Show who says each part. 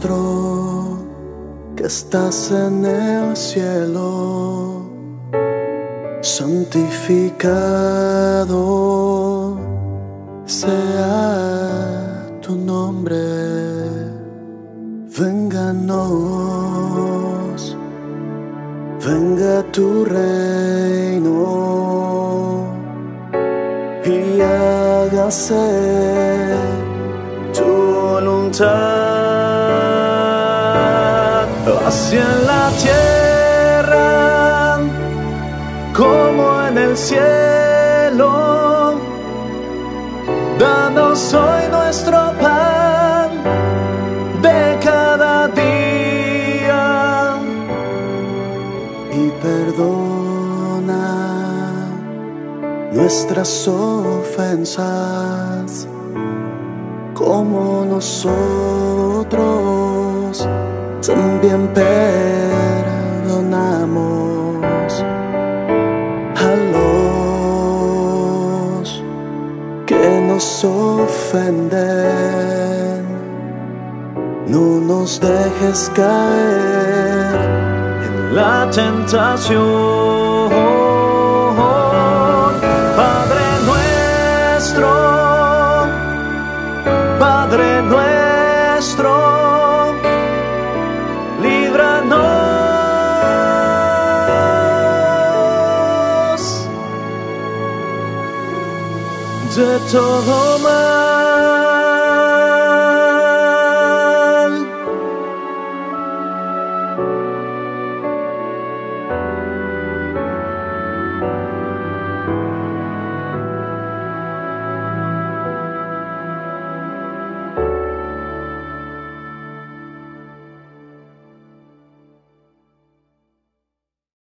Speaker 1: que estás en el cielo, santificado sea tu nombre, vénganos, venga tu reino y hágase tu voluntad hacia la tierra como en el cielo. Danos hoy nuestro pan de cada día y perdona nuestras ofensas como nosotros también perdonamos a los que nos ofenden. No nos dejes caer en la tentación. 这痛吗？